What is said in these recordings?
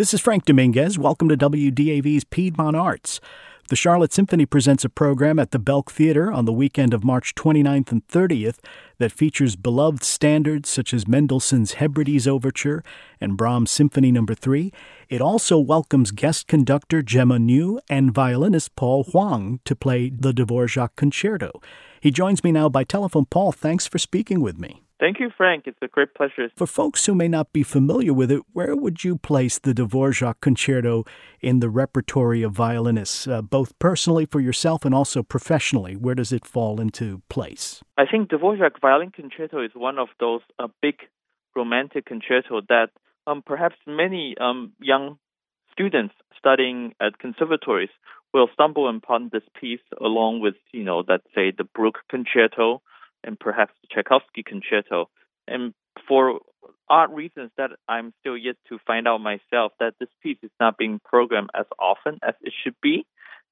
This is Frank Dominguez. Welcome to WDAV's Piedmont Arts. The Charlotte Symphony presents a program at the Belk Theater on the weekend of March 29th and 30th that features beloved standards such as Mendelssohn's Hebrides Overture and Brahms' Symphony No. 3. It also welcomes guest conductor Gemma New and violinist Paul Huang to play the Dvorak Concerto. He joins me now by telephone. Paul, thanks for speaking with me. Thank you, Frank. It's a great pleasure. For folks who may not be familiar with it, where would you place the Dvorak Concerto in the repertory of violinists, uh, both personally for yourself and also professionally? Where does it fall into place? I think Dvorak Violin Concerto is one of those uh, big romantic concerto that um, perhaps many um, young students studying at conservatories will stumble upon this piece along with, you know, let's say the Bruch Concerto and perhaps the Tchaikovsky concerto. And for odd reasons that I'm still yet to find out myself, that this piece is not being programmed as often as it should be.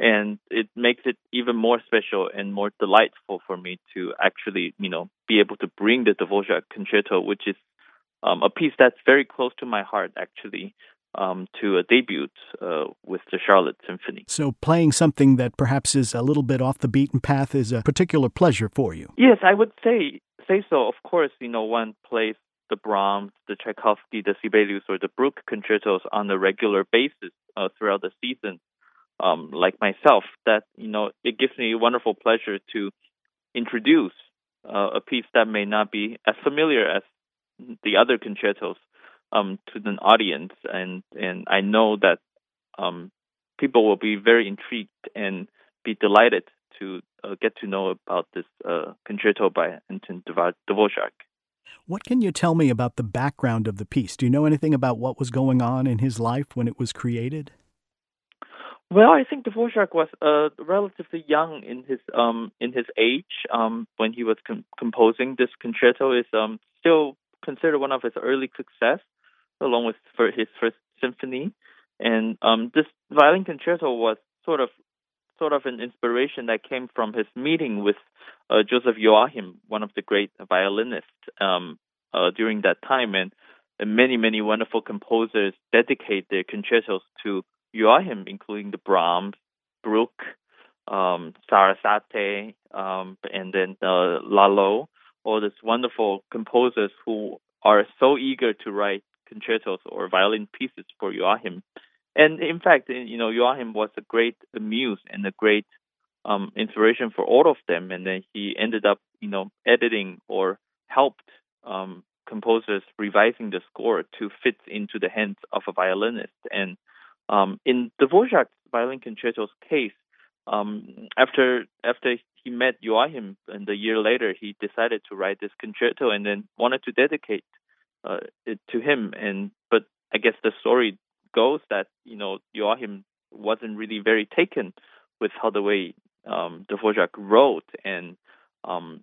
And it makes it even more special and more delightful for me to actually, you know, be able to bring the Dvorak concerto, which is um, a piece that's very close to my heart, actually um, to a debut uh, with the Charlotte Symphony. So, playing something that perhaps is a little bit off the beaten path is a particular pleasure for you. Yes, I would say say so. Of course, you know, one plays the Brahms, the Tchaikovsky, the Sibelius, or the Bruch concertos on a regular basis uh, throughout the season. Um, like myself, that you know, it gives me wonderful pleasure to introduce uh, a piece that may not be as familiar as the other concertos um, to the audience, and and I know that um, people will be very intrigued and be delighted to uh, get to know about this uh, concerto by Anton Dvorak. What can you tell me about the background of the piece? Do you know anything about what was going on in his life when it was created? Well, I think Dvorak was uh, relatively young in his um, in his age um, when he was com- composing this concerto. is um, still considered one of his early success along with for his first symphony. And um, this violin concerto was sort of sort of an inspiration that came from his meeting with uh, Joseph Joachim, one of the great violinists um, uh, during that time, and, and, many many wonderful composers dedicate their concertos to Joachim, including the Brahms, Bruch, um, Sarasate, um, and then uh, Lalo, all these wonderful composers who are so eager to write concertos or violin pieces for Joachim. And in fact, you know, Joachim was a great muse and a great um, inspiration for all of them. And then he ended up, you know, editing or helped um, composers revising the score to fit into the hands of a violinist. And um, in Dvorak's violin concerto's case, um, after after he met Joachim, and a year later, he decided to write this concerto and then wanted to dedicate uh, to him. And but I guess the story goes that you know Joachim wasn't really very taken with how the way um, Dvorak wrote, and um,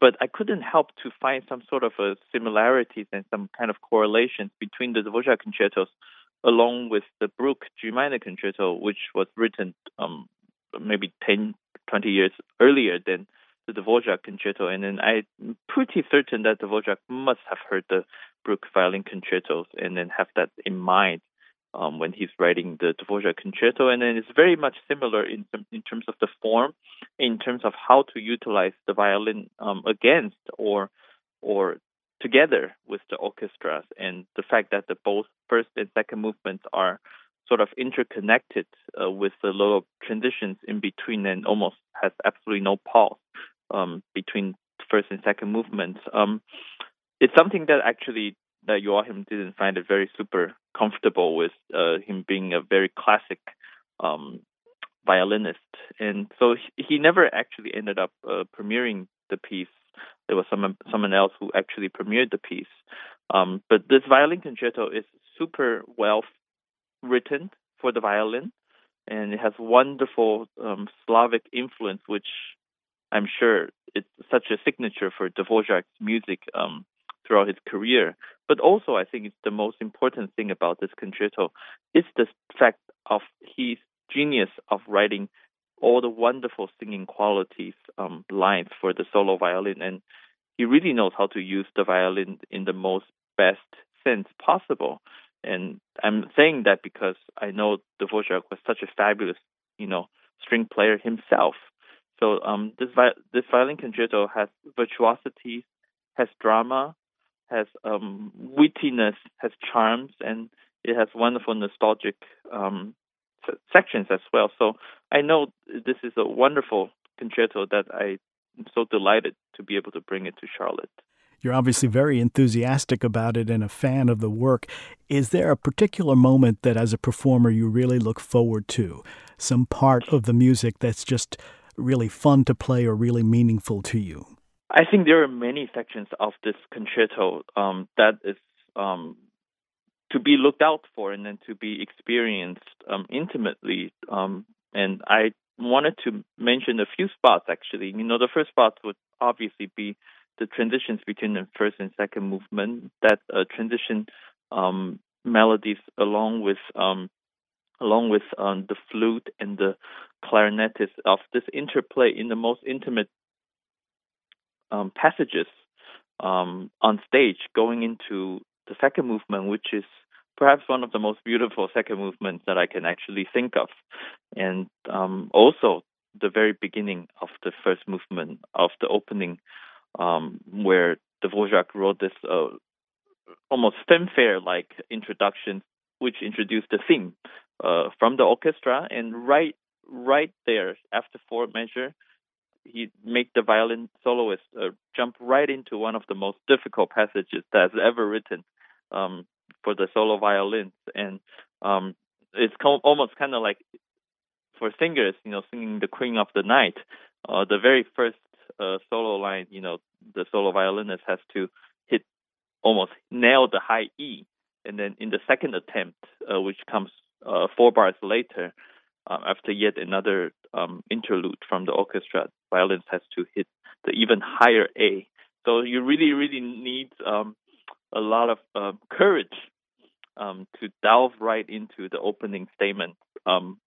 but I couldn't help to find some sort of a similarities and some kind of correlations between the Dvorak concertos along with the Bruch G minor concerto, which was written um, maybe 10, 20 years earlier than the Dvorak concerto, and then I'm pretty certain that Dvorak must have heard the Bruch violin concertos and then have that in mind um, when he's writing the Dvorak concerto. And then it's very much similar in in terms of the form, in terms of how to utilize the violin um, against or or together with the orchestras, and the fact that the both first and second movements are sort of interconnected uh, with the little transitions in between and almost has absolutely no pause um, between first and second movements. Um, it's something that actually that Joachim didn't find it very super comfortable with uh, him being a very classic um, violinist, and so he, he never actually ended up uh, premiering the piece. There was someone someone else who actually premiered the piece. Um, but this violin concerto is super well written for the violin, and it has wonderful um, Slavic influence, which I'm sure it's such a signature for Dvorak's music um, throughout his career. But also, I think it's the most important thing about this concerto is the fact of his genius of writing all the wonderful singing qualities um, lines for the solo violin, and he really knows how to use the violin in the most best sense possible. and I'm saying that because I know Dvorak was such a fabulous, you know, string player himself. So um, this vi- this violin concerto has virtuosity, has drama, has um, wittiness, has charms, and it has wonderful nostalgic um, sections as well. So I know this is a wonderful concerto that I am so delighted to be able to bring it to Charlotte. You're obviously very enthusiastic about it and a fan of the work. Is there a particular moment that, as a performer, you really look forward to? Some part of the music that's just really fun to play or really meaningful to you? I think there are many sections of this concerto um, that is um, to be looked out for and then to be experienced um, intimately. Um, and I wanted to mention a few spots actually. You know, the first spot would obviously be the transitions between the first and second movement. That uh, transition um, melodies along with um, along with um, the flute and the clarinetist of this interplay in the most intimate um, passages um, on stage, going into the second movement, which is perhaps one of the most beautiful second movements that I can actually think of, and um, also the very beginning of the first movement of the opening, um, where Dvorak wrote this uh, almost fanfare-like introduction, which introduced the theme uh, from the orchestra, and right right there after four measure, he make the violin soloist uh, jump right into one of the most difficult passages that's ever written um, for the solo violins, and um, it's co- almost kind of like for singers, you know, singing the Queen of the Night. Uh, the very first uh, solo line, you know, the solo violinist has to hit almost nail the high E, and then in the second attempt, uh, which comes uh, four bars later, um, after yet another um, interlude from the orchestra, violence has to hit the even higher A. So you really, really need um, a lot of uh, courage um, to delve right into the opening statement um,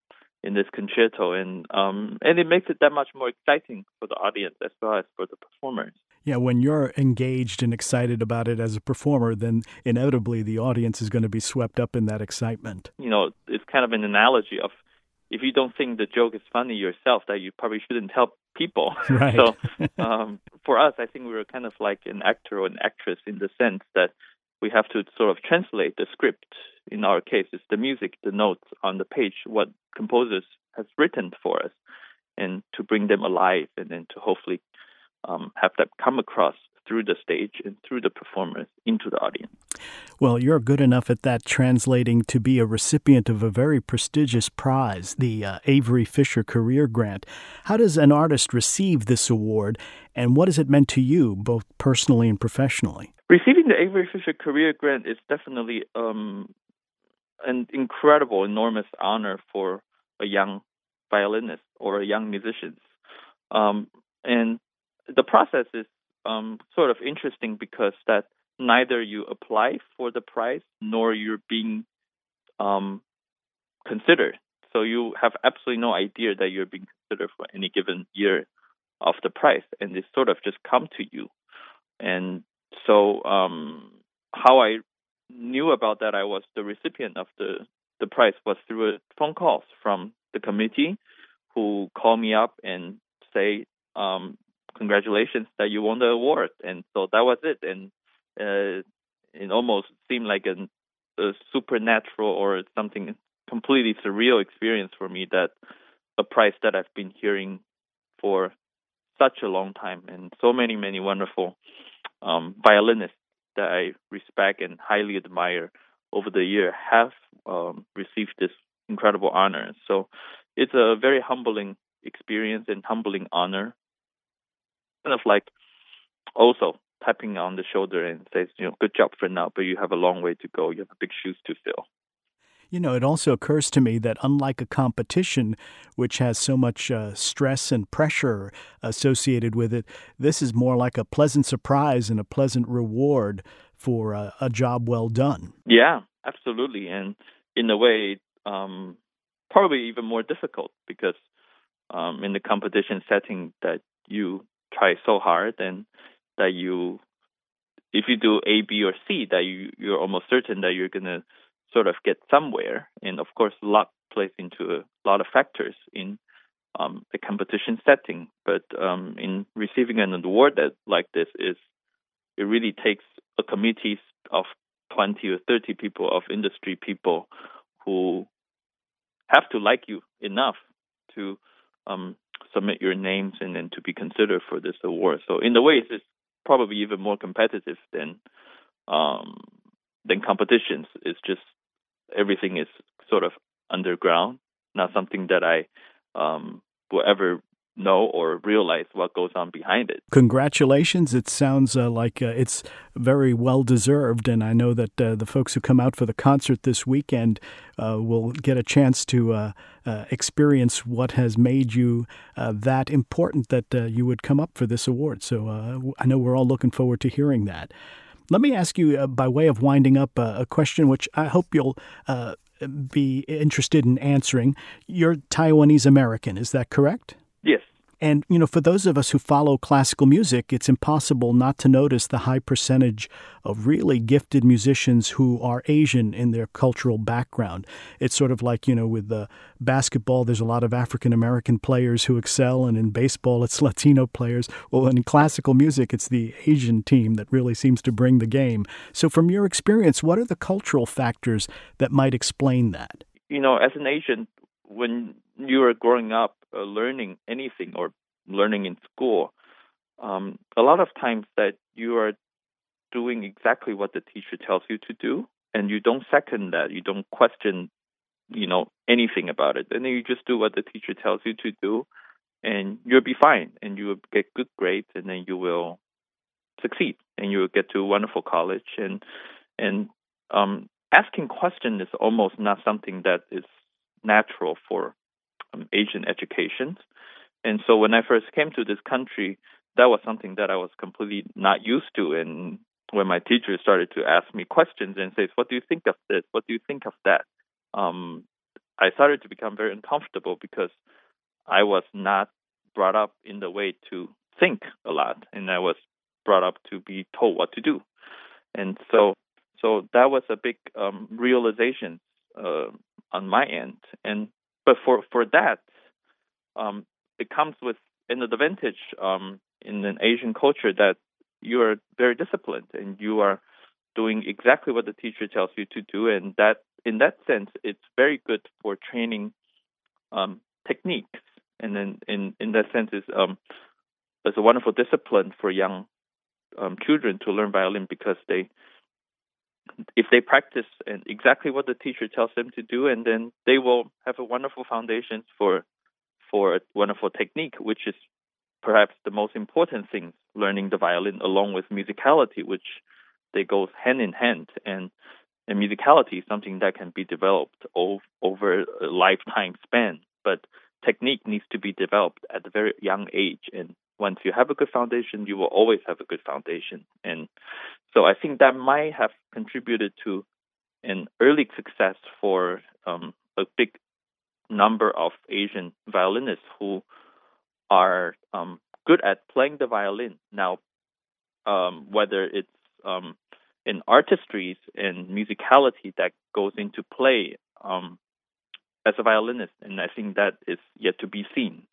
in this concerto, and um, and it makes it that much more exciting for the audience as well as for the performers. Yeah, when you're engaged and excited about it as a performer, then inevitably the audience is going to be swept up in that excitement. You know, it's kind of an analogy of if you don't think the joke is funny yourself, that you probably shouldn't help people. Right. so um, for us, I think we were kind of like an actor or an actress in the sense that we have to sort of translate the script. In our case, it's the music, the notes on the page, what composers has written for us, and to bring them alive, and then to hopefully um, have that come across through the stage and through the performers into the audience. Well, you're good enough at that, translating to be a recipient of a very prestigious prize, the uh, Avery Fisher Career Grant. How does an artist receive this award, and what has it meant to you, both personally and professionally? Receiving the Avery Fisher Career Grant is definitely um, an incredible, enormous honor for a young violinist or a young musician. Um, and the process is um, sort of interesting because that neither you apply for the prize nor you're being um, considered. So you have absolutely no idea that you're being considered for any given year of the prize, and it sort of just come to you. And so, um, how I knew about that, I was the recipient of the the prize was through phone calls from the committee, who call me up and say, um, congratulations that you won the award. And so that was it. And uh, it almost seemed like a, a supernatural or something completely surreal experience for me that a prize that I've been hearing for such a long time and so many, many wonderful um, violinists that I respect and highly admire over the year have um, received this incredible honor. So it's a very humbling experience and humbling honor kind of like also tapping on the shoulder and says, you know, good job for now, but you have a long way to go. You have big shoes to fill. You know, it also occurs to me that unlike a competition, which has so much uh, stress and pressure associated with it, this is more like a pleasant surprise and a pleasant reward for a, a job well done. Yeah, absolutely. And in a way, um, probably even more difficult because um, in the competition setting that you try so hard and that you if you do A, B, or C, that you you're almost certain that you're gonna sort of get somewhere. And of course, luck plays into a lot of factors in um, a competition setting. But um, in receiving an award that like this is, it really takes a committee of 20 or 30 people of industry people who have to like you enough to um, submit your names and then to be considered for this award. So in a way, it's probably even more competitive than um, than competitions. It's just everything is sort of underground, not something that I um, will ever know or realize what goes on behind it. Congratulations. It sounds uh, like uh, it's very well deserved. And I know that uh, the folks who come out for the concert this weekend uh, will get a chance to uh, uh, experience what has made you that important that you would come up for this award. So I know we're all looking forward to hearing that. Let me ask you, by way of winding up, a question which I hope you'll be interested in answering. You're Taiwanese American, is that correct? Yes. And, you know, for those of us who follow classical music, it's impossible not to notice the high percentage of really gifted musicians who are Asian in their cultural background. It's sort of like, you know, with the basketball, there's a lot of African American players who excel, and in baseball, it's Latino players. Well, in classical music, it's the Asian team that really seems to bring the game. So, from your experience, what are the cultural factors that might explain that? You know, as an Asian, when you are growing up uh, learning anything or learning in school, um, a lot of times that you are doing exactly what the teacher tells you to do, and you don't second that, you don't question, you know, anything about it, and then you just do what the teacher tells you to do, and you'll be fine, and you will get good grades, and then you will succeed, and you will get to a wonderful college, and and um, asking questions is almost not something that is natural for um, Asian education. And so when I first came to this country, that was something that I was completely not used to. And when my teacher started to ask me questions and says, "What do you think of this? What do you think of that?" Um, I started to become very uncomfortable because I was not brought up in the way to think a lot, and I was brought up to be told what to do. And so, so that was a big um, realization uh, on my end. And but for for that, um, it comes with an advantage um, in an Asian culture that you are very disciplined and you are doing exactly what the teacher tells you to do, and that in that sense, it's very good for training um, techniques. And then in in that sense, is um, it's a wonderful discipline for young um, children to learn violin because they if they practice and exactly what the teacher tells them to do, and then they will have a wonderful foundation for for a wonderful technique, which is perhaps the most important thing learning the violin along with musicality, which they go hand in hand. And and musicality is something that can be developed ov- over a lifetime span, but technique needs to be developed at a very young age. And once you have a good foundation, you will always have a good foundation. And so I think that might have contributed to an early success for um, a big number of Asian violinists who are um, good at playing the violin. Now, um, whether it's um, in artistry and musicality that goes into play um, as a violinist, and I think that is yet to be seen.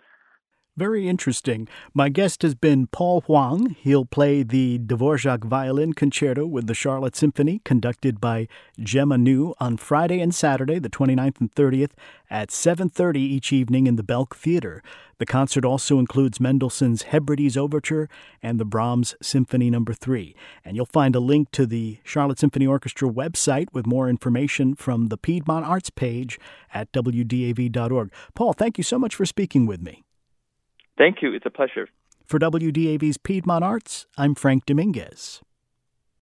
Very interesting. My guest has been Paul Huang. He'll play the Dvorak Violin Concerto with the Charlotte Symphony, conducted by Gemma New on Friday and Saturday, the 29th and 30th, at 7.30 each evening in the Belk Theater. The concert also includes Mendelssohn's Hebrides Overture and the Brahms Symphony No. 3. And you'll find a link to the Charlotte Symphony Orchestra website with more information from the Piedmont Arts page at wdav.org. Paul, thank you so much for speaking with me. Thank you. It's a pleasure. For WDAV's Piedmont Arts, I'm Frank Dominguez.